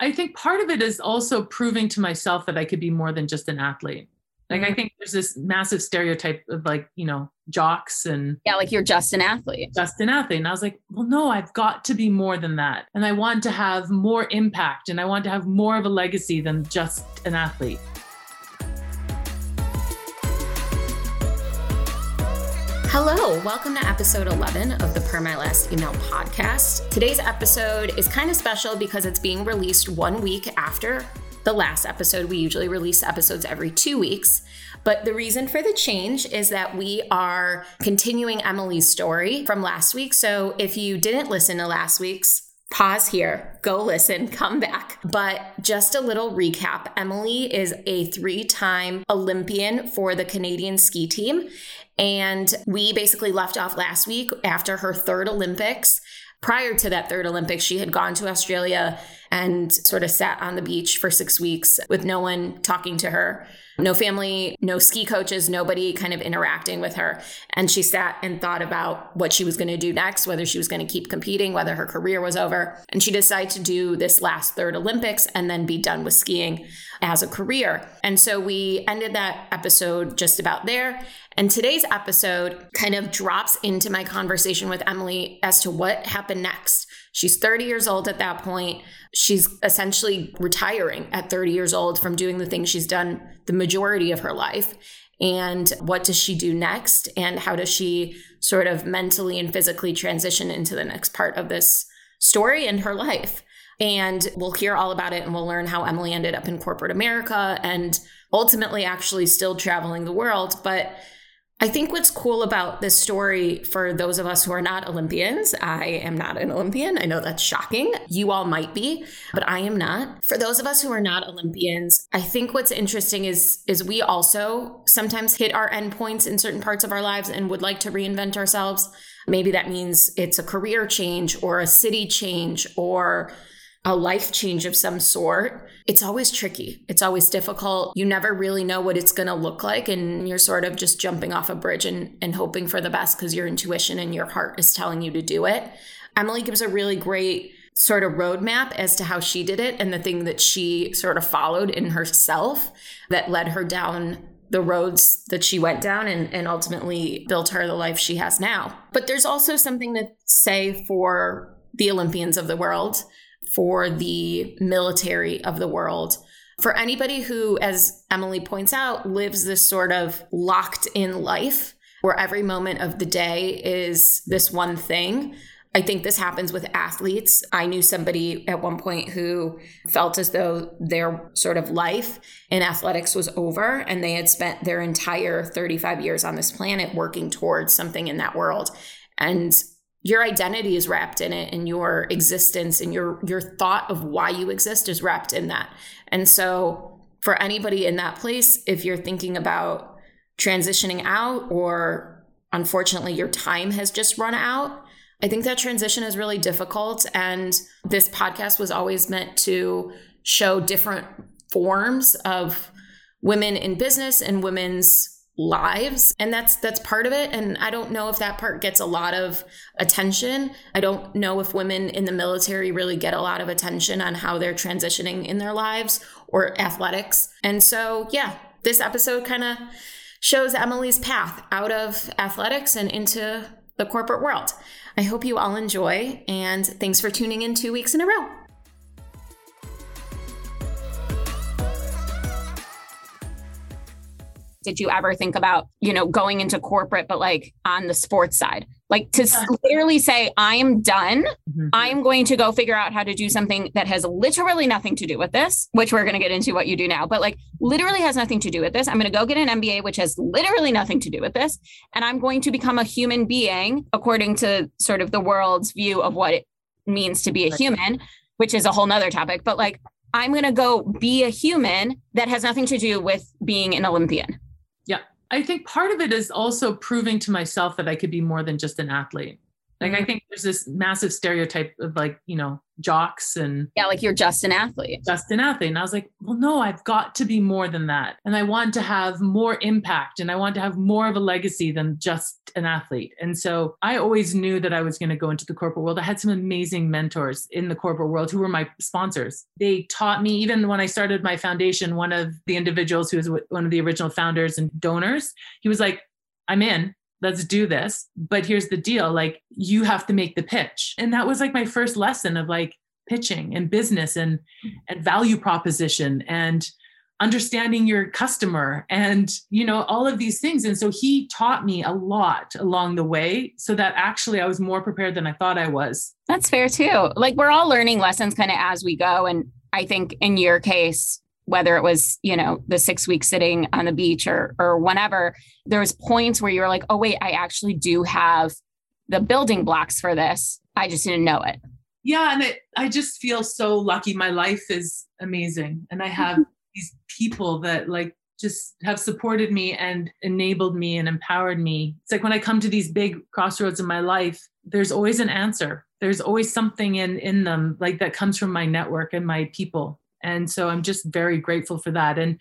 I think part of it is also proving to myself that I could be more than just an athlete. Like Mm-hmm. I think there's this massive stereotype of like, you know, jocks and Yeah, like you're just an athlete. just an athlete. And I was like, well, no, I've got to be more than that. And I want to have more impact and I want to have more of a legacy than just an athlete. Hello, welcome to episode 11 of the Per My Last Email podcast. Today's episode is kind of special because it's being released one week after the last episode. We usually release episodes every two weeks. But the reason for the change is that we are continuing Emily's story from last week. So if you didn't listen to last week's, pause here, go listen, come back. But just a little recap Emily is a three time Olympian for the Canadian ski team. And we basically left off last week after her third Olympics. Prior to that third Olympics, she had gone to Australia and sort of sat on the beach for six weeks with no one talking to her, no family, no ski coaches, nobody kind of interacting with her. And she sat and thought about what she was going to do next, whether she was going to keep competing, whether her career was over. And she decided to do this last third Olympics and then be done with skiing as a career. And so we ended that episode just about there. And today's episode kind of drops into my conversation with Emily as to what happened next. She's 30 years old at that point. She's essentially retiring at 30 years old from doing the things she's done the majority of her life. And what does she do next? And how does she sort of mentally and physically transition into the next part of this story and her life? And we'll hear all about it and we'll learn how Emily ended up in corporate America and ultimately actually still traveling the world. But I think what's cool about this story for those of us who are not Olympians, I am not an Olympian. I know that's shocking. You all might be, but I am not. For those of us who are not Olympians, I think what's interesting is is we also sometimes hit our endpoints in certain parts of our lives and would like to reinvent ourselves. Maybe that means it's a career change or a city change or a life change of some sort, it's always tricky. It's always difficult. You never really know what it's going to look like. And you're sort of just jumping off a bridge and, and hoping for the best because your intuition and your heart is telling you to do it. Emily gives a really great sort of roadmap as to how she did it and the thing that she sort of followed in herself that led her down the roads that she went down and, and ultimately built her the life she has now. But there's also something to say for the Olympians of the world for the military of the world. For anybody who, as Emily points out, lives this sort of locked in life where every moment of the day is this one thing. I think this happens with athletes. I knew somebody at one point who felt as though their sort of life in athletics was over and they had spent their entire 35 years on this planet working towards something in that world. And your identity is wrapped in it and your existence and your your thought of why you exist is wrapped in that. And so for anybody in that place if you're thinking about transitioning out or unfortunately your time has just run out i think that transition is really difficult. And this podcast was always meant to show different forms of women in business and women's lives and that's that's part of it and i don't know if that part gets a lot of attention. I don't know if women in the military really get a lot of attention on how they're transitioning in their lives or athletics. And so yeah this episode kind of shows emily's path out of athletics and into the corporate world. I hope you all enjoy and thanks for tuning in two weeks in a row Did you ever think about, you know, going into corporate, but like on the sports side? Like to s- literally say, I am done. Mhm. I am going to go figure out how to do something that has literally nothing to do with this, which we're going to get into what you do now, but like literally has nothing to do with this. I'm going to go get an MBA, which has literally nothing to do with this. And I'm going to become a human being according to sort of the world's view of what it means to be a human, which is a whole nother topic. But like, I'm going to go be a human that has nothing to do with being an Olympian. I think part of it is also proving to myself that I could be more than just an athlete. Like I Mhm. think there's this massive stereotype of like, you know, jocks and Yeah, like you're just an athlete. just an athlete. And I was like, well, no, I've got to be more than that. And I want to have more impact and I want to have more of a legacy than just an athlete. And so I always knew that I was going to go into the corporate world. I had some amazing mentors in the corporate world who were my sponsors. They taught me, even when I started my foundation, one of the individuals who was one of the original founders and donors, he was like, I'm in let's do this but here's the deal like you have to make the pitch and that was like my first lesson of like pitching and business and and value proposition and understanding your customer and you know all of these things and so he taught me a lot along the way so that actually I was more prepared than I thought I was That's fair too. Like we're all learning lessons kind of as we go. And I think in your case, whether it was, you know, the six weeks sitting on the beach or or whenever, there was points where you were like, oh wait, I actually do have the building blocks for this. I just didn't know it. yeah and it, i just feel so lucky. My life is amazing and i have mm-hmm. these people that like just have supported me and enabled me and empowered me. It's like when i come to these big crossroads in my life there's always an answer. There's always something in in them like that comes from my network and my people and so i'm just very grateful for that and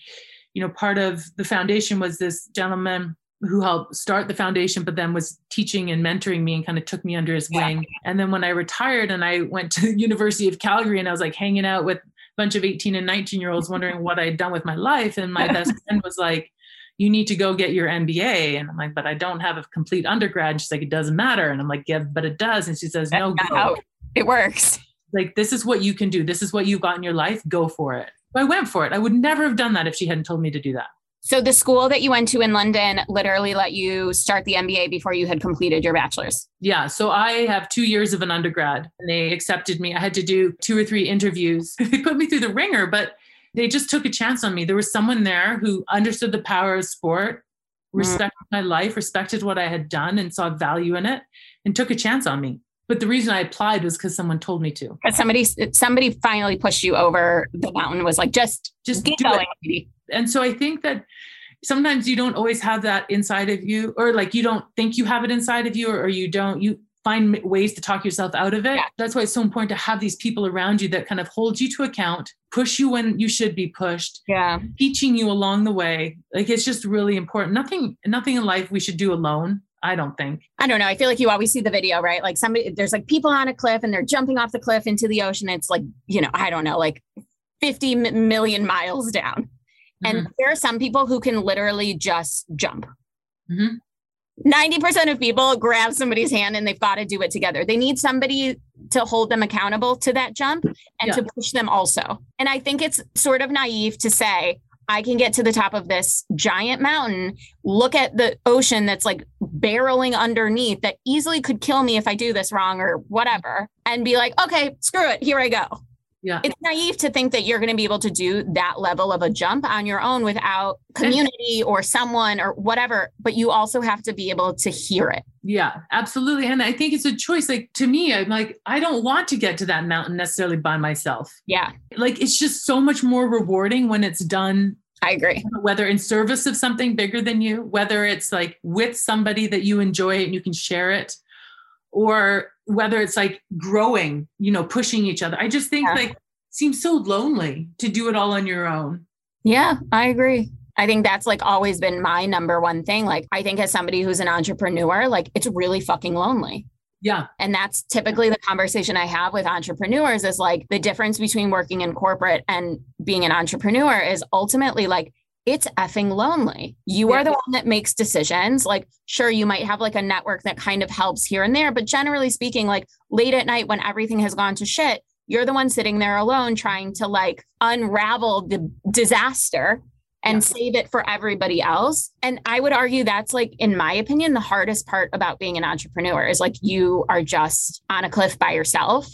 you know part of the foundation was this gentleman who helped start the foundation, but then was teaching and mentoring me and kind of took me under his Yeah. wing. And then when I retired and I went to the University of Calgary and I was like hanging out with a bunch of 18 and 19 year olds wondering what I'd done with my life. And my best friend was like, you need to go get your MBA. And I'm like, but I don't have a complete undergrad. And she's like, it doesn't matter. And I'm like, yeah, but it does. And she says, no, go. it works. Like, this is what you can do. This is what you've got in your life. Go for it. So I went for it. I would never have done that if she hadn't told me to do that. So the school that you went to in London literally let you start the MBA before you had completed your bachelor's. Yeah. So I have two years of an undergrad and they accepted me. I had to do two or three interviews. they put me through the ringer, but they just took a chance on me. There was someone there who understood the power of sport, mm. respected my life, respected what I had done, and saw value in it and took a chance on me. But the reason I applied was because someone told me to. Because somebody somebody finally pushed you over the mountain was like, just Just get do going. it. And so I think that sometimes you don't always have that inside of you, or like you don't think you have it inside of you, or, or you don't, you find ways to talk yourself out of it. Yeah. That's why it's so important to have these people around you that kind of hold you to account, push you when you should be pushed, Yeah. teaching you along the way. Like it's just really important. Nothing, nothing in life we should do alone. I don't think. I don't know. I feel like you always see the video, right? Like somebody, there's like people on a cliff and they're jumping off the cliff into the ocean. It's like, you know, I don't know, like 50 m- million miles down. And Mhm. there are some people who can literally just jump. Mhm. 90% of people grab somebody's hand and they've got to do it together. They need somebody to hold them accountable to that jump and Yeah. to push them also. And I think it's sort of naive to say, I can get to the top of this giant mountain, look at the ocean that's like barreling underneath that easily could kill me if I do this wrong or whatever, and be like, okay, screw it, here I go. Yeah. It's naive to think that you're going to be able to do that level of a jump on your own without community or someone or whatever, but you also have to be able to hear it. Yeah, absolutely. And I think it's a choice. Like to me, I'm like, I don't want to get to that mountain necessarily by myself. Yeah, Like it's just so much more rewarding when it's done I agree. Uh, whether in service of something bigger than you, whether it's like with somebody that you enjoy and you can share it, or whether it's like growing, you know, pushing each other. I just think Yeah. like it seems so lonely to do it all on your own. Yeah, I agree. I think that's like always been my number one thing. Like, I think as somebody who's an entrepreneur, like it's really fucking lonely. Yeah. And that's typically the conversation I have with entrepreneurs is like the difference between working in corporate and being an entrepreneur is ultimately like it's effing lonely. You are the one that makes decisions. Like, sure, you might have like a network that kind of helps here and there, but generally speaking, like late at night when everything has gone to shit, you're the one sitting there alone trying to like unravel the disaster and Yeah. save it for everybody else. And I would argue that's like, in my opinion, the hardest part about being an entrepreneur is like you are just on a cliff by yourself.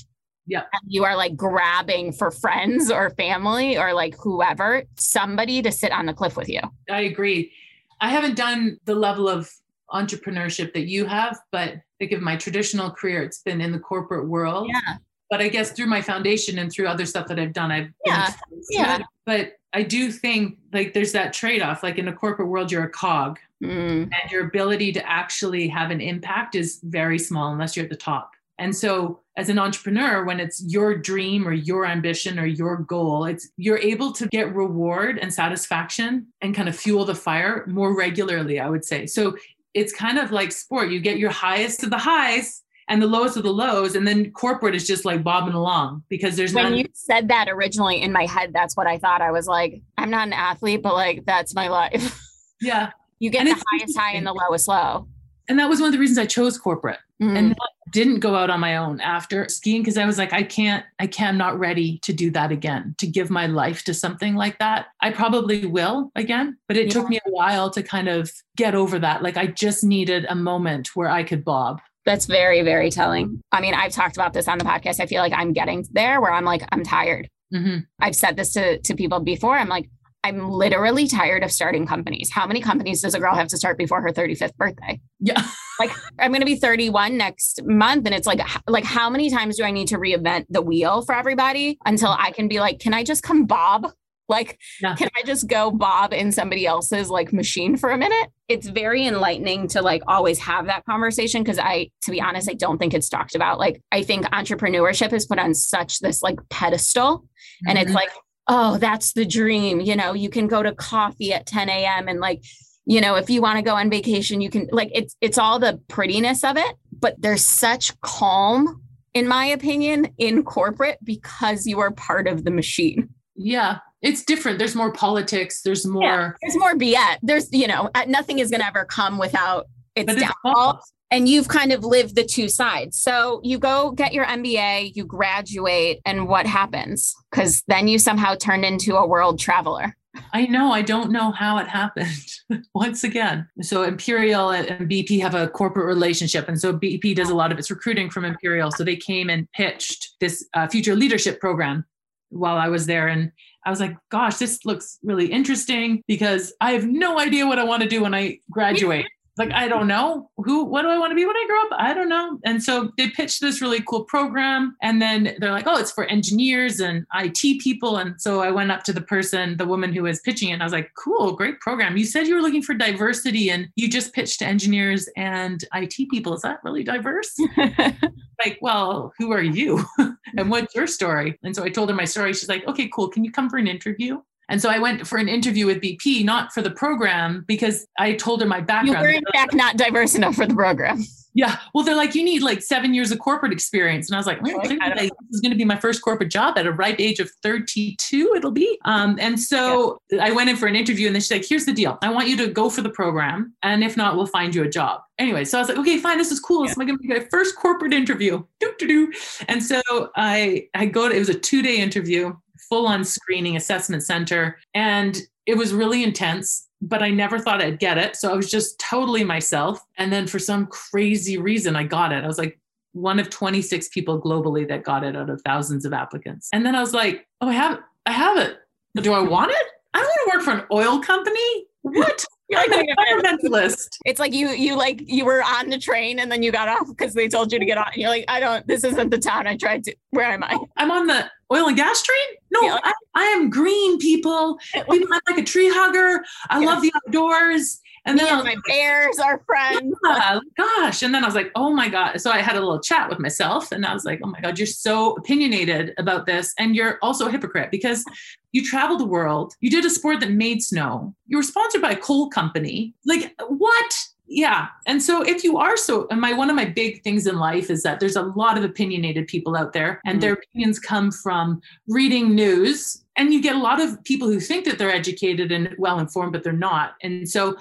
Yeah. And you are like grabbing for friends or family or like whoever, somebody to sit on the cliff with you. I agree. I haven't done the level of entrepreneurship that you have, but think of my traditional career, it's been in the corporate world. Yeah. But I guess through my foundation and through other stuff that I've done, I've Yeah, yeah. But I do think like there's that trade off. Like in a corporate world, you're a cog, Mm. and your ability to actually have an impact is very small unless you're at the top. And so, as an entrepreneur, when it's your dream or your ambition or your goal, it's you're able to get reward and satisfaction and kind of fuel the fire more regularly. I would say so. It's kind of like sport. You get your highest of the highs and the lowest of the lows, and then corporate is just like bobbing along because there's When none. you said that originally in my head, that's what I thought. I was like, I'm not an athlete, but like that's my life. yeah, You get And the highest high and the lowest low. and that was one of the reasons I chose corporate. Mm. and didn't go out on my own after skiing because I was like, I can't, I can't, I'm not ready to do that again, to give my life to something like that. I probably will again, but it took me a while to kind of get over that. Like I just needed a moment where I could bob. That's very, very telling. I mean, I've talked about this on the podcast. I feel like I'm getting there where I'm like, I'm tired. hmm I've said this to, to people before. I'm like, I'm literally tired of starting companies. How many companies does a girl have to start before her 35th birthday? Yeah. Like I'm going to be 31 next month. And it's like, like, how many times do I need to reinvent the wheel for everybody until I can be like, can I just come bob? Like, Yeah. can I just go bob in somebody else's like machine for a minute? It's very enlightening to like always have that conversation because I, to be honest, I don't think it's talked about. Like, I think entrepreneurship is put on such this like pedestal and it's Mhm. like oh that's the dream you know you can go to coffee at 10 a.m and like you know if you want to go on vacation you can like it's it's all the prettiness of it but there's such calm in my opinion in corporate because you are part of the machine yeah, it's different. There's more politics. There's more, there's more BS there's you know uh, nothing is going to ever come without its but it's downfall and you've kind of lived the two sides. So you go get your MBA, you graduate, and what happens? Because then you somehow turned into a world traveler. I know. I don't know how it happened. Once again, so Imperial and BP have a corporate relationship, and so BP does a lot of its recruiting from Imperial. So they came and pitched this uh, future leadership program while I was there, and I was like, "Gosh, this looks really interesting because I have no idea what I want to do when I graduate." Like I don't know who what do I want to be when I grow up? I don't know. And so they pitched this really cool program and then they're like, "Oh, it's for engineers and IT people." And so I went up to the person, the woman who was pitching it, and I was like, "Cool, great program. You said you were looking for diversity and you just pitched to engineers and IT people. Is that really diverse?" like, "Well, who are you? and mm-hmm. what's your story?" And so I told her my story. She's like, "Okay, cool. Can you come for an interview?" And so I went for an interview with BP, not for the program, because I told her my background. you were in fact not diverse enough for the program. Yeah. Well, they're like, you need like seven years of corporate experience. And I was like, well, Like, clearly, I like, this is going to be my first corporate job at a ripe age of 32, it'll be. Um, and so I went in for an interview and then she's like, here's the deal. I want you to go for the program. And if not, we'll find you a job. Anyway, so I was like, okay, fine. This is cool. This is going to be my first corporate interview. Doo, doo, doo. And so I, I go to, it was a two day interview, full on screening assessment center. And it was really intense but I never thought I'd get it. So I was just totally myself. And then for some crazy reason, I got it. I was like one of 26 people globally that got it out of thousands of applicants. And then I was like, oh, I have, I have it. Do I want it? I don't want to work for an oil company. What? You're like, an environmentalist. It's like you you like you were on the train and then you got off because they told you to get on. And you're like, I don't. This isn't the town I tried to. Where am I? Oh, I'm on the oil and gas train. No, Yeah. I, I am green, people. People, I'm like a tree hugger. I Yeah. love the outdoors. And then was my bears are friends. yeah, gosh. And then I was like, oh my God. So I had a little chat with myself and I was like, oh my God, you're so opinionated about this. And you're also a hypocrite because you traveled the world. You did a sport that made snow. You were sponsored by a coal company. Like, what? Yeah. And so if you are so, and my one of my big things in life is that there's a lot of opinionated people out there and mm-hmm. their opinions come from reading news. And you get a lot of people who think that they're educated and well informed, but they're not. And so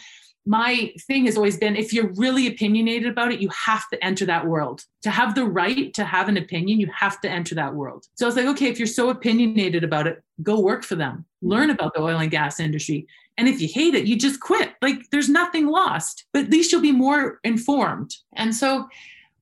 my thing has always been if you're really opinionated about it, you have to enter that world. To have the right to have an opinion, you have to enter that world. So I was like, okay, if you're so opinionated about it, go work for them, mm-hmm. learn about the oil and gas industry. And if you hate it, you just quit. Like there's nothing lost, but at least you'll be more informed. And so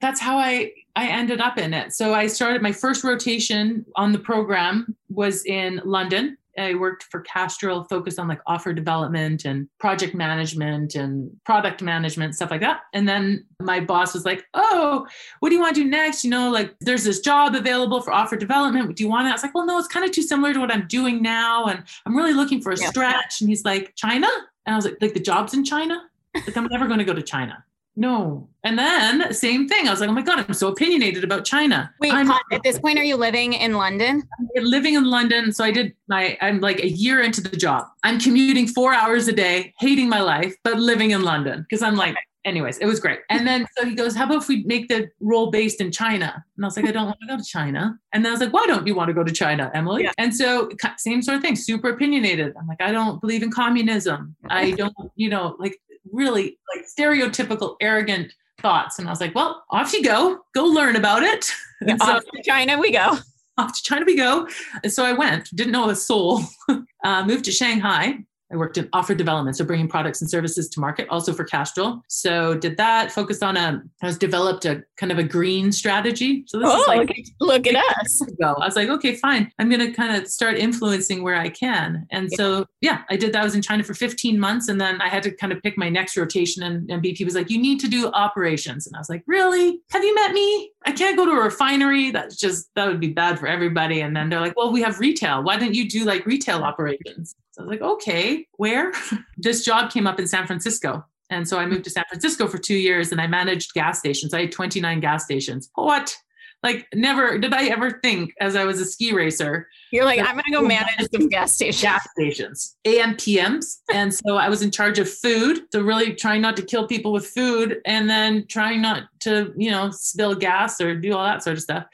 that's how I I ended up in it. So I started my first rotation on the program was in London I worked for Castrol, focused on like offer development and project management and product management, stuff like that. And then my boss was like, Oh, what do you want to do next? You know, like there's this job available for offer development. Do you want it? I was like, Well, no, it's kind of too similar to what I'm doing now. And I'm really looking for a yeah. stretch. And he's like, China? And I was like, like the job's in China? Like I'm never going to go to China. No. And then same thing. I was like, oh my God, I'm so opinionated about China. Wait, I'm, at this point, are you living in London? I'm living in London. So I did my, I'm like a year into the job. I'm commuting four hours a day, hating my life, but living in London because I'm like, anyways, it was great. And then so he goes, How about if we make the role based in China? And I was like, I don't want to go to China. And then I was like, Why don't you want to go to China, Emily? Yeah. And so same sort of thing, super opinionated. I'm like, I don't believe in communism. I don't, you know, like really like stereotypical, arrogant thoughts. And I was like, well, off you go, go learn about it. Yeah, so, off to China we go. Off to China we go. And so I went, didn't know a soul, uh, moved to Shanghai I worked in offer development, so bringing products and services to market, also for Castrol. So did that. Focused on a, I was developed a kind of a green strategy. So this oh, is like look, look at us. Ago. I was like, okay, fine. I'm going to kind of start influencing where I can. And yeah. so yeah, I did that. I was in China for 15 months, and then I had to kind of pick my next rotation. And, and BP was like, you need to do operations, and I was like, really? Have you met me? I can't go to a refinery. That's just that would be bad for everybody. And then they're like, well, we have retail. Why don't you do like retail operations? So I was like, okay, where? this job came up in San Francisco. And so I moved to San Francisco for two years and I managed gas stations. I had 29 gas stations. What? Like, never did I ever think as I was a ski racer. You're like, I'm going to go manage some gas stations. Gas stations, AM, PMs. And so I was in charge of food. So, really trying not to kill people with food and then trying not to, you know, spill gas or do all that sort of stuff.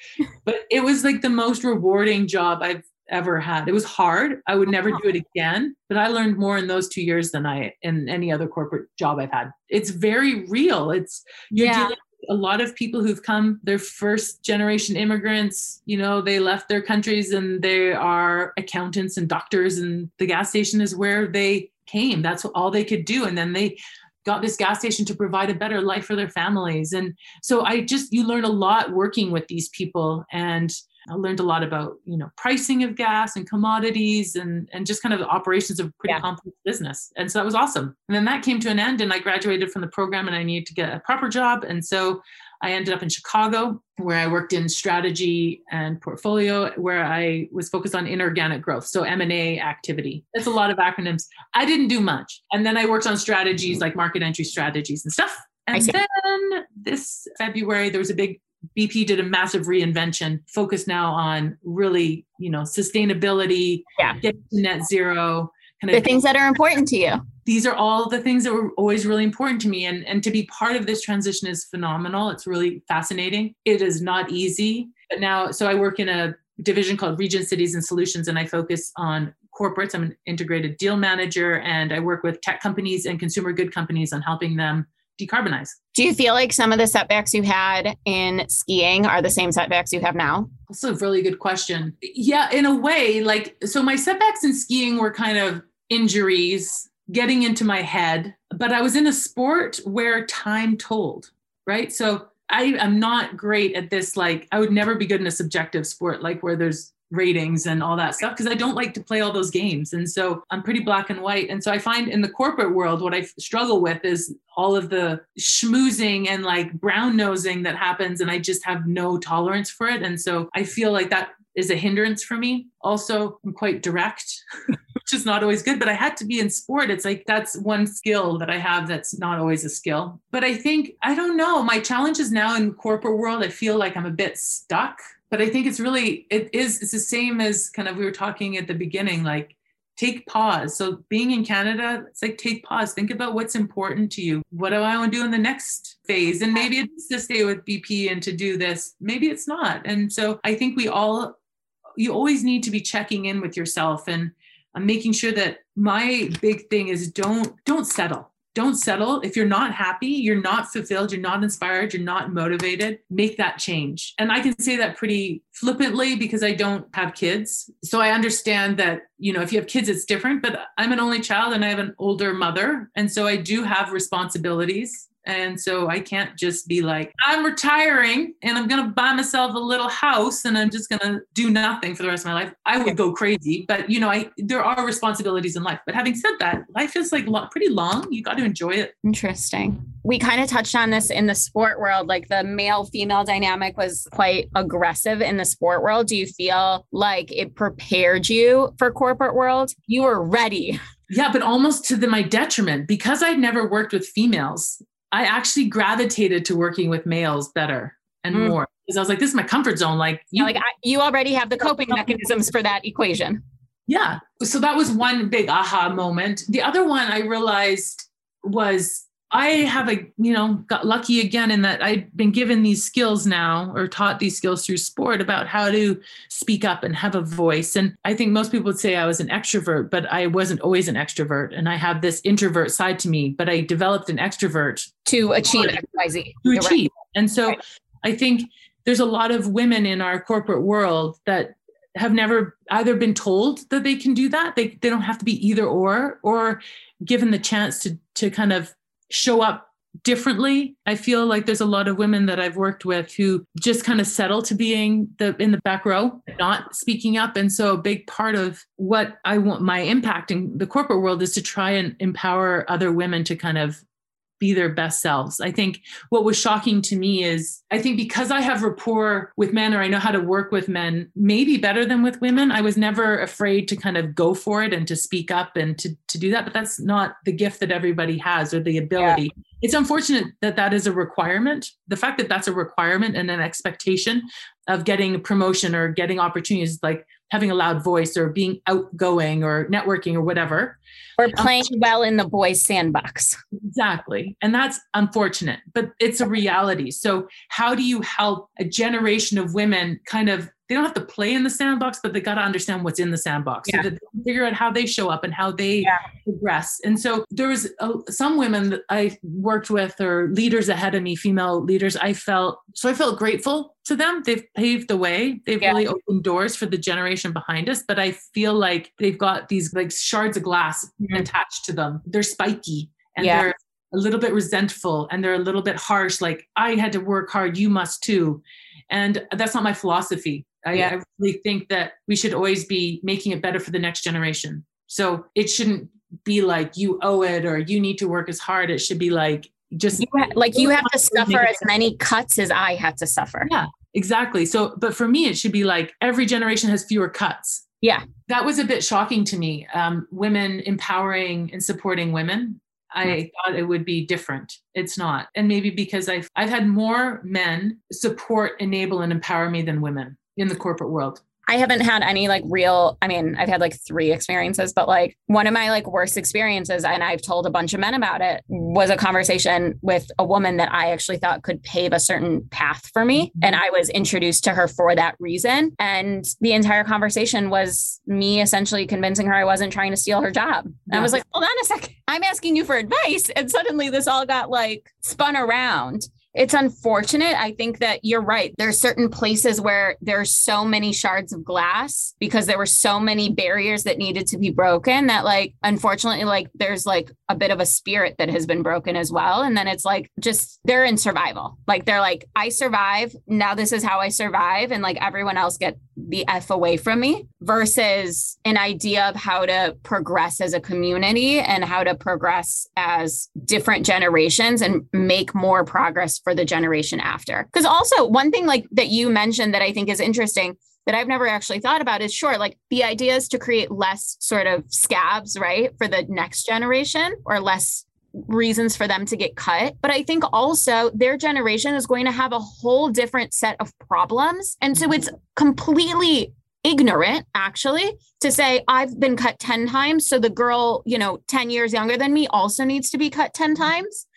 But it was like the most rewarding job I've ever had. It was hard. I would never do uh-huh. it again, but I learned more in those two years than I in any other corporate job I've had. It's very real. It's you're yeah. dealing with a lot of people who've come, they're first generation immigrants, you know, they left their countries and they are accountants and doctors, and the gas station is where they came. That's all they could do. And then they got this gas station to provide a better life for their families. And so I just you learn a lot working with these people and I learned a lot about, you know, pricing of gas and commodities and, and just kind of the operations of pretty yeah. complex business. And so that was awesome. And then that came to an end and I graduated from the program and I needed to get a proper job. And so I ended up in Chicago where I worked in strategy and portfolio where I was focused on inorganic growth. So M&A activity. That's a lot of acronyms. I didn't do much. And then I worked on strategies mm-hmm. like market entry strategies and stuff. And then this February, there was a big BP did a massive reinvention, focused now on really, you know, sustainability, yeah. get to net zero. Kind of the things that are important to you. These are all the things that were always really important to me. And, and to be part of this transition is phenomenal. It's really fascinating. It is not easy. But now, so I work in a division called Region Cities and Solutions, and I focus on corporates. I'm an integrated deal manager, and I work with tech companies and consumer good companies on helping them decarbonize. Do you feel like some of the setbacks you had in skiing are the same setbacks you have now? That's a really good question. Yeah, in a way, like, so my setbacks in skiing were kind of injuries, getting into my head, but I was in a sport where time told, right? So I am not great at this. Like, I would never be good in a subjective sport, like where there's ratings and all that stuff because I don't like to play all those games. And so I'm pretty black and white. And so I find in the corporate world, what I struggle with is all of the schmoozing and like brown nosing that happens. And I just have no tolerance for it. And so I feel like that is a hindrance for me. Also, I'm quite direct. which is not always good, but I had to be in sport. It's like that's one skill that I have that's not always a skill. But I think, I don't know, my challenge is now in corporate world, I feel like I'm a bit stuck but i think it's really it is it's the same as kind of we were talking at the beginning like take pause. So being in canada it's like take pause. Think about what's important to you. What do i want to do in the next phase? And maybe it's to stay with bp and to do this. Maybe it's not. And so i think we all you always need to be checking in with yourself and I'm making sure that my big thing is don't don't settle don't settle. If you're not happy, you're not fulfilled, you're not inspired, you're not motivated, make that change. And I can say that pretty flippantly because I don't have kids. So I understand that, you know, if you have kids, it's different, but I'm an only child and I have an older mother. And so I do have responsibilities And so I can't just be like, I'm retiring and I'm going to buy myself a little house and I'm just going to do nothing for the rest of my life. I would go crazy, but you know, I there are responsibilities in life. But having said that, life is like lo- pretty long. You got to enjoy it. Interesting. We kind of touched on this in the sport world, like the male female dynamic was quite aggressive in the sport world. Do you feel like it prepared you for corporate world? You were ready. Yeah, but almost to the, my detriment because I'd never worked with females. I actually gravitated to working with males better and mm. more because I was like, this is my comfort zone. Like, you, yeah, like I, you already have the coping mechanisms for that equation. Yeah. So that was one big aha moment. The other one I realized was I have a, you know, got lucky again in that I've been given these skills now or taught these skills through sport about how to speak up and have a voice. And I think most people would say I was an extrovert, but I wasn't always an extrovert. And I have this introvert side to me, but I developed an extrovert to achieve XYZ. To achieve. Right. And so right. I think there's a lot of women in our corporate world that have never either been told that they can do that. They, they don't have to be either or, or given the chance to, to kind of show up differently. I feel like there's a lot of women that I've worked with who just kind of settle to being the in the back row, not speaking up. And so a big part of what I want my impact in the corporate world is to try and empower other women to kind of be their best selves. I think what was shocking to me is I think because I have rapport with men or I know how to work with men maybe better than with women, I was never afraid to kind of go for it and to speak up and to, to do that. But that's not the gift that everybody has or the ability. Yeah. It's unfortunate that that is a requirement. The fact that that's a requirement and an expectation of getting a promotion or getting opportunities like having a loud voice or being outgoing or networking or whatever. Or um, playing um, well in the boys' sandbox. Exactly. And that's unfortunate, but it's a reality. So, how do you help a generation of women kind of they don't have to play in the sandbox, but they got to understand what's in the sandbox yeah. so that they can figure out how they show up and how they yeah. progress. And so there was a, some women that I worked with or leaders ahead of me, female leaders. I felt so I felt grateful to them. They've paved the way. They've yeah. really opened doors for the generation behind us. But I feel like they've got these like shards of glass mm-hmm. attached to them. They're spiky and they're a little bit resentful and they're a little bit harsh. Like I had to work hard, you must too. And that's not my philosophy. I, yeah. I really think that we should always be making it better for the next generation. So it shouldn't be like you owe it or you need to work as hard. It should be like just you ha- like you have to suffer as many cuts as I had to suffer. Yeah, exactly. So, but for me, it should be like every generation has fewer cuts. Yeah. That was a bit shocking to me. Um, women empowering and supporting women. I thought it would be different. It's not. And maybe because I've I've had more men support, enable, and empower me than women in the corporate world? I haven't had any like real, I mean, I've had like three experiences, but like one of my like worst experiences, and I've told a bunch of men about it, was a conversation with a woman that I actually thought could pave a certain path for me. Mm-hmm. And I was introduced to her for that reason. And the entire conversation was me essentially convincing her I wasn't trying to steal her job. Yeah. I was like, hold on a second. I'm asking you for advice. And suddenly this all got like spun around it's unfortunate. I think that you're right. There's certain places where there's so many shards of glass because there were so many barriers that needed to be broken that like unfortunately like there's like a bit of a spirit that has been broken as well and then it's like just they're in survival. Like they're like I survive, now this is how I survive and like everyone else get the f away from me versus an idea of how to progress as a community and how to progress as different generations and make more progress for the generation after. Because also, one thing like that you mentioned that I think is interesting that I've never actually thought about is sure, like the idea is to create less sort of scabs, right, for the next generation or less reasons for them to get cut. But I think also their generation is going to have a whole different set of problems. And so it's completely ignorant actually to say i've been cut 10 times so the girl you know 10 years younger than me also needs to be cut 10 times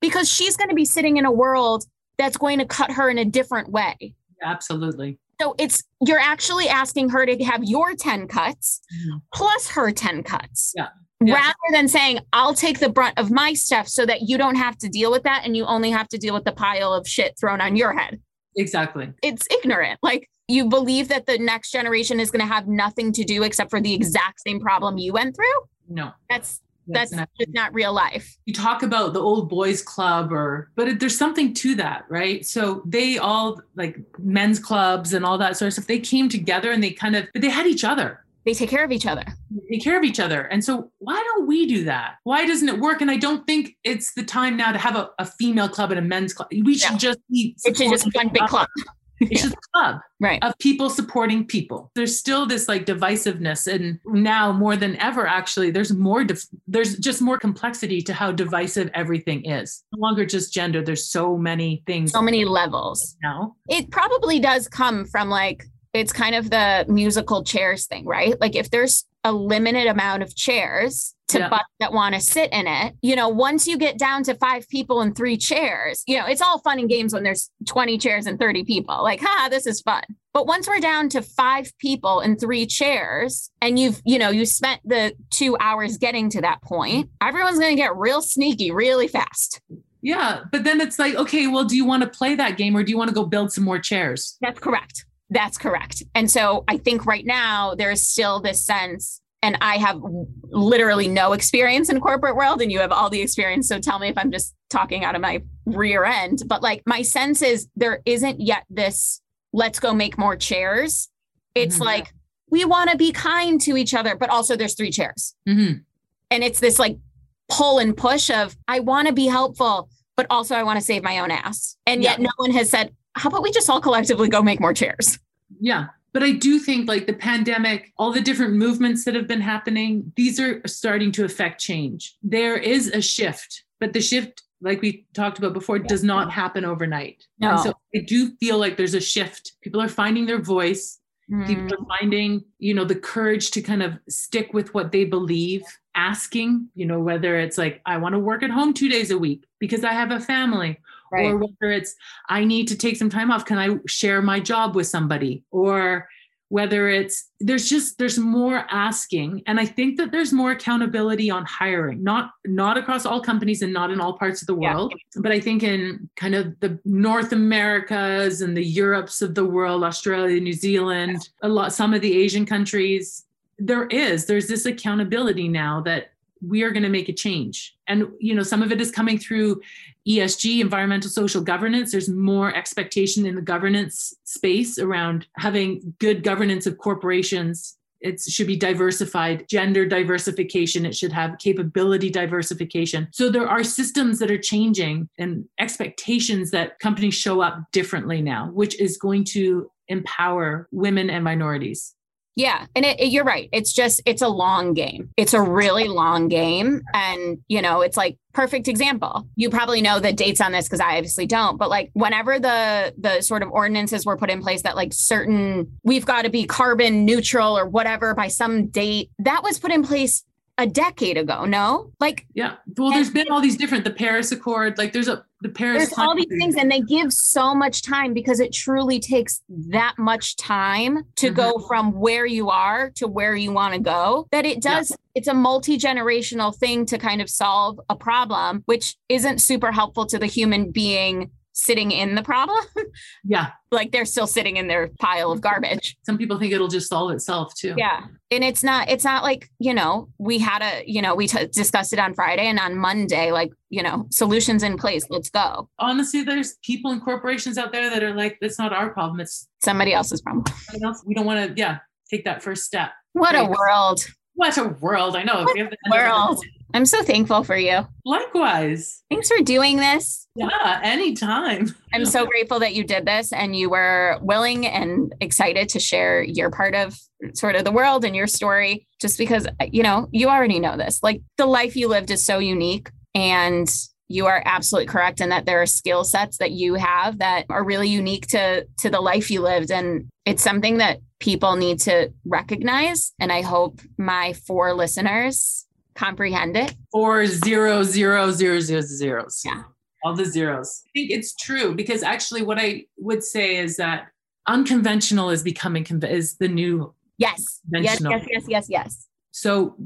because she's going to be sitting in a world that's going to cut her in a different way. Absolutely. So it's you're actually asking her to have your 10 cuts mm-hmm. plus her 10 cuts. Yeah. Yeah. Rather than saying, I'll take the brunt of my stuff so that you don't have to deal with that and you only have to deal with the pile of shit thrown on your head. Exactly. It's ignorant. Like you believe that the next generation is going to have nothing to do except for the exact same problem you went through. No. That's that's not- just not real life. you talk about the old boys club or but it, there's something to that right so they all like men's clubs and all that sort of stuff they came together and they kind of but they had each other They take care of each other. they take care of each other and so why don't we do that why doesn't it work and i don't think it's the time now to have a, a female club and a men's club we should Yeah. just be It's just supporting one big club. it's just a club Right. of people supporting people. There's still this like divisiveness, and now more than ever, actually, there's more. Dif- there's just more complexity to how divisive everything is. No longer just gender. There's so many things So many levels. now. It probably does come from like, it's kind of the musical chairs thing, right? Like if there's a limited amount of chairs to Yeah. that want to sit in it, you know, once you get down to five people and three chairs, you know, it's all fun and games when there's 20 chairs and 30 people. Like, ha, this is fun. But once we're down to five people and three chairs, and you've, you know, you spent the two hours getting to that point, everyone's going to get real sneaky really fast. Yeah, but then it's like, okay, well, do you want to play that game or do you want to go build some more chairs? That's correct. That's correct. And so I think right now there's still this sense, and I have literally no experience in corporate world, and you have all the experience. So tell me if I'm just talking out of my rear end. But like my sense is there isn't yet this let's go make more chairs. It's Mhm. like we want to be kind to each other, but also there's three chairs. hmm And it's this like pull and push of I want to be helpful, but also I want to save my own ass. And yet Yeah. no one has said, how about we just all collectively go make more chairs? Yeah. But I do think like the pandemic, all the different movements that have been happening, these are starting to affect change. There is a shift, but the shift, like we talked about before, does not happen overnight. No. And so I do feel like there's a shift. People are finding their voice. Mm. People are finding, you know, the courage to kind of stick with what they believe, asking, you know, whether it's like, I want to work at home two days a week because I have a family, Right. or whether it's I need to take some time off. Can I share my job with somebody? Or whether it's there's just there's more asking and i think that there's more accountability on hiring not not across all companies and not in all parts of the Yeah. world but i think in kind of the north americas and the europes of the world australia new zealand a lot some of the asian countries there is there's this accountability now that we are going to make a change and you know some of it is coming through ESG, environmental social governance. There's more expectation in the governance space around having good governance of corporations. It should be diversified, gender diversification. It should have capability diversification. So there are systems that are changing and expectations that companies show up differently now, which is going to empower women and minorities. Yeah. And it, it- you're right. It's just, it's a long game. It's a really long game. And, you know, it's like perfect example. You probably know the dates on this because I obviously don't, but like whenever the, the sort of ordinances were put in place that like certain, we've got to be carbon neutral or whatever by some date, that was put in place a decade ago. No, like Yeah. Well, there's been all these different, the Paris Accord, like there's a, the Paris. there's all these things and they give so much time because it truly takes that much time to go mm-hmm. from where you are to where you want to go that it Yeah. does it's a multi-generational thing to kind of solve a problem which isn't super helpful to the human being sitting in the problem Yeah. like they're still sitting in their pile of garbage Some people think it'll just solve itself too. yeah and it's not it's not like you know we had a you know we t- discussed it on friday and on monday like you know solutions in place let's go honestly, there's people and corporations out there that are like, that's not our problem. It's somebody else's problem. We don't want to, yeah, take that first step. What a world. What a world. I know. What We have the- world. I'm so thankful for you. Likewise. Thanks for doing this. Yeah, anytime. I'm so grateful that you did this and you were willing and excited to share your part of sort of the world and your story just because you know, you already know this. Like the life you lived is so unique and you are absolutely correct in that there are skill sets that you have that are really unique to to the life you lived and it's something that people need to recognize and I hope my four listeners comprehend it. Or zero, zero, zero, zero, zeros. Yeah. All the zeros. I think it's true because actually, what I would say is that unconventional is becoming is the new. Yes. Yes, yes, yes, yes, yes. So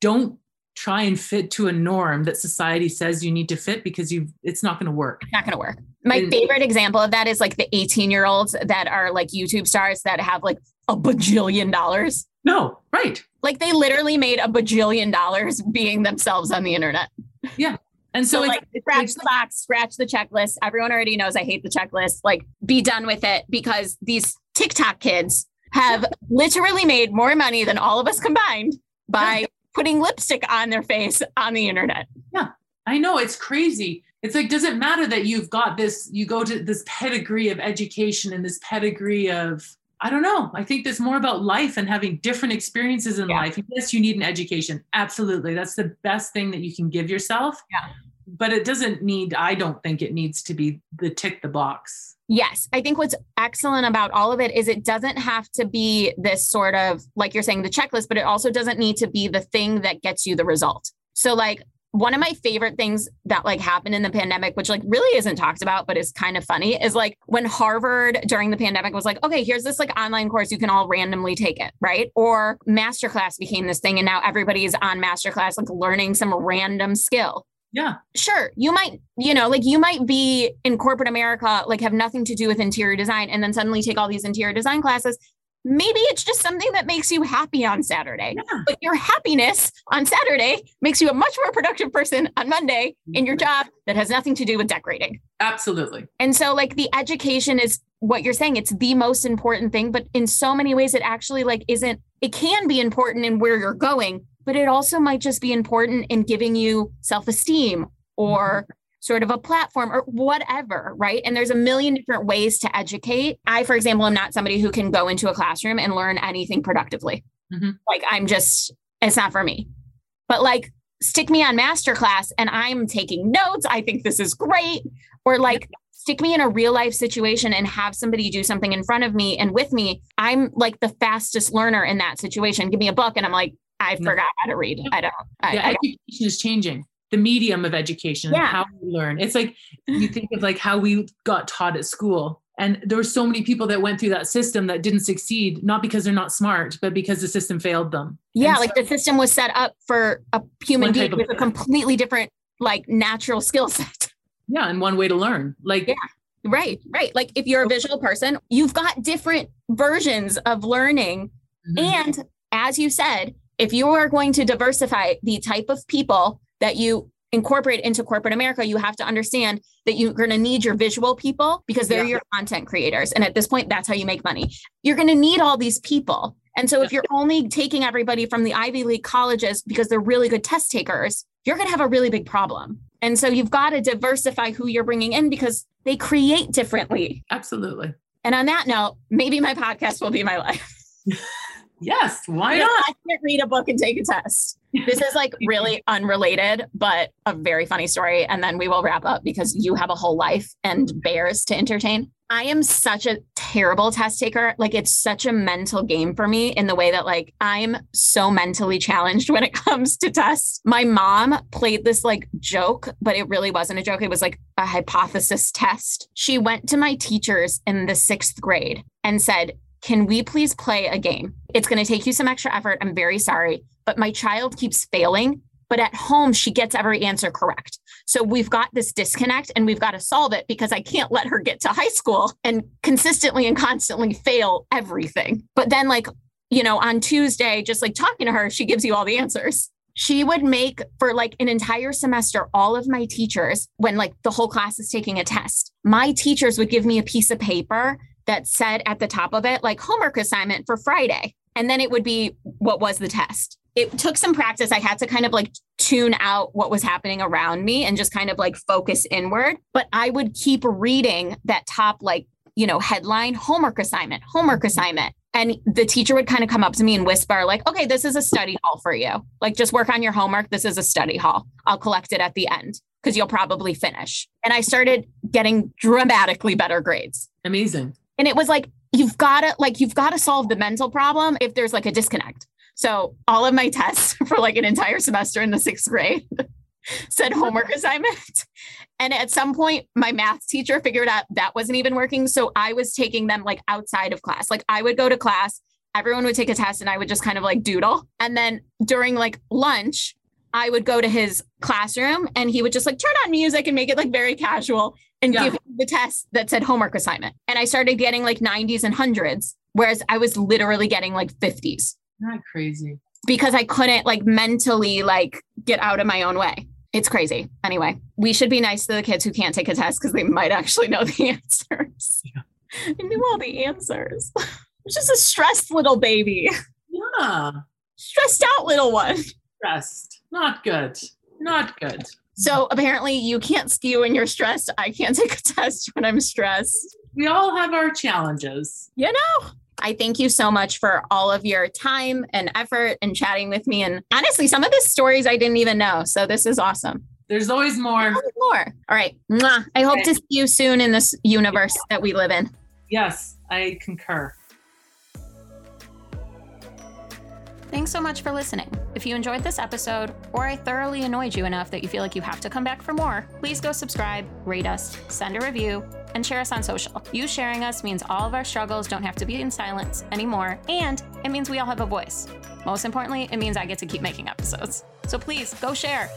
don't try and fit to a norm that society says you need to fit because you it's not going to work. It's not going to work. My And- favorite example of that is like the 18 year olds that are like YouTube stars that have like a bajillion dollars. No, right. Like they literally made a bajillion dollars being themselves on the internet. Yeah. And so, So, it's, like, scratch the box, scratch the checklist. Everyone already knows I hate the checklist. Like, be done with it because these TikTok kids have literally made more money than all of us combined by putting lipstick on their face on the internet. Yeah. I know it's crazy. It's like, does it matter that you've got this, you go to this pedigree of education and this pedigree of, I don't know. I think there's more about life and having different experiences in Yeah. life. Yes, you need an education. Absolutely. That's the best thing that you can give yourself. Yeah. But it doesn't need, I don't think it needs to be the tick the box. Yes. I think what's excellent about all of it is it doesn't have to be this sort of, like you're saying, the checklist, but it also doesn't need to be the thing that gets you the result. So, like, one of my favorite things that like happened in the pandemic, which like really isn't talked about, but is kind of funny, is like when Harvard during the pandemic was like, okay, here's this like online course, you can all randomly take it, right? Or masterclass became this thing, and now everybody's on masterclass, like learning some random skill Yeah. sure you might you know like you might be in corporate america like have nothing to do with interior design and then suddenly take all these interior design classes maybe it's just something that makes you happy on saturday. Yeah. but your happiness on saturday makes you a much more productive person on monday in your mm-hmm. job that has nothing to do with decorating. Absolutely. and so like the education is what you're saying. It's the most important thing but in so many ways it actually like isn't it can be important in where you're going but it also might just be important in giving you self-esteem or mm-hmm. Sort of a platform or whatever right? And there's a million different ways to educate. I for example am not somebody who can go into a classroom and learn anything productively. Mhm. like i'm just it's not for me. But like stick me on masterclass and i'm taking notes. I think this is great. Or like stick me in a real life situation and have somebody do something in front of me and with me. I'm like the fastest learner in that situation. Give me a book and i'm like i forgot how to read. I don't I, yeah, I education is changing. The medium of education, Yeah. how we learn. It's like you think of like how we got taught at school. And there were so many people that went through that system that didn't succeed, not because they're not smart, but because the system failed them. Yeah, And like the system was set up for a human being with a completely different, like natural skill set. yeah, and one way to learn. Like Yeah. Right, right. Like if you're a visual person, you've got different versions of learning. mhm. And as you said, if you are going to diversify the type of people that you incorporate into corporate America, you have to understand that you're going to need your visual people because they're Yeah. your content creators. And at this point, that's how you make money. You're going to need all these people. And so if you're only taking everybody from the Ivy League colleges because they're really good test takers, you're going to have a really big problem. And so you've got to diversify who you're bringing in because they create differently. absolutely. And on that note, maybe my podcast will be my life. Yes, why not? I can't read a book and take a test. This is like really unrelated, but a very funny story. And then we will wrap up because you have a whole life and bears to entertain. I am such a terrible test taker. Like it's such a mental game for me in the way that like I'm so mentally challenged when it comes to tests. My mom played this like joke, but it really wasn't a joke. It was like a hypothesis test. She went to my teachers in the sixth grade and said, can we please play a game? It's going to take you some extra effort. I'm very sorry, but my child keeps failing. But at home, she gets every answer correct. So we've got this disconnect and we've got to solve it because I can't let her get to high school and consistently and constantly fail everything. But then, like, you know, on Tuesday, just like talking to her, she gives you all the answers. She would make for like an entire semester, all of my teachers, when like the whole class is taking a test, my teachers would give me a piece of paper that said at the top of it, like homework assignment for Friday. And then it would be what was the test. It took some practice. I had to kind of like tune out what was happening around me and just kind of like focus inward. But I would keep reading that top, like, you know, headline homework assignment, homework assignment. And the teacher would kind of come up to me and whisper, like, okay, this is a study hall for you. Like, just work on your homework. This is a study hall. I'll collect it at the end because you'll probably finish. And I started getting dramatically better grades. Amazing. And it was like, you've got to like, you've got to solve the mental problem if there's like a disconnect. So all of my tests for like an entire semester in the sixth grade said homework assignment. And at some point, my math teacher figured out that wasn't even working. So I was taking them like outside of class. Like I would go to class, everyone would take a test, and I would just kind of like doodle. And then during like lunch, I would go to his classroom and he would just like turn on music and make it like very casual and Yeah. give the test that said homework assignment. And I started getting like 90s and hundreds, whereas I was literally getting like 50s. Not crazy. because I couldn't like mentally like get out of my own way. It's crazy. Anyway, we should be nice to the kids who can't take a test because they might actually know the answers. Yeah. I knew all the answers. It's just a stressed little baby, Yeah. stressed out little one. Stressed. Not good. Not good. So apparently, you can't ski when you're stressed. I can't take a test when I'm stressed. We all have our challenges. You know, I thank you so much for all of your time and effort and chatting with me. And honestly, some of the stories I didn't even know. So this is awesome. There's always more. More. All right. Mwah. I hope to see you soon in this universe that we live in. Yes, I concur. Thanks so much for listening. If you enjoyed this episode, or I thoroughly annoyed you enough that you feel like you have to come back for more, please go subscribe, rate us, send a review, and share us on social. You sharing us means all of our struggles don't have to be in silence anymore, and it means we all have a voice. Most importantly, it means I get to keep making episodes. So please go share.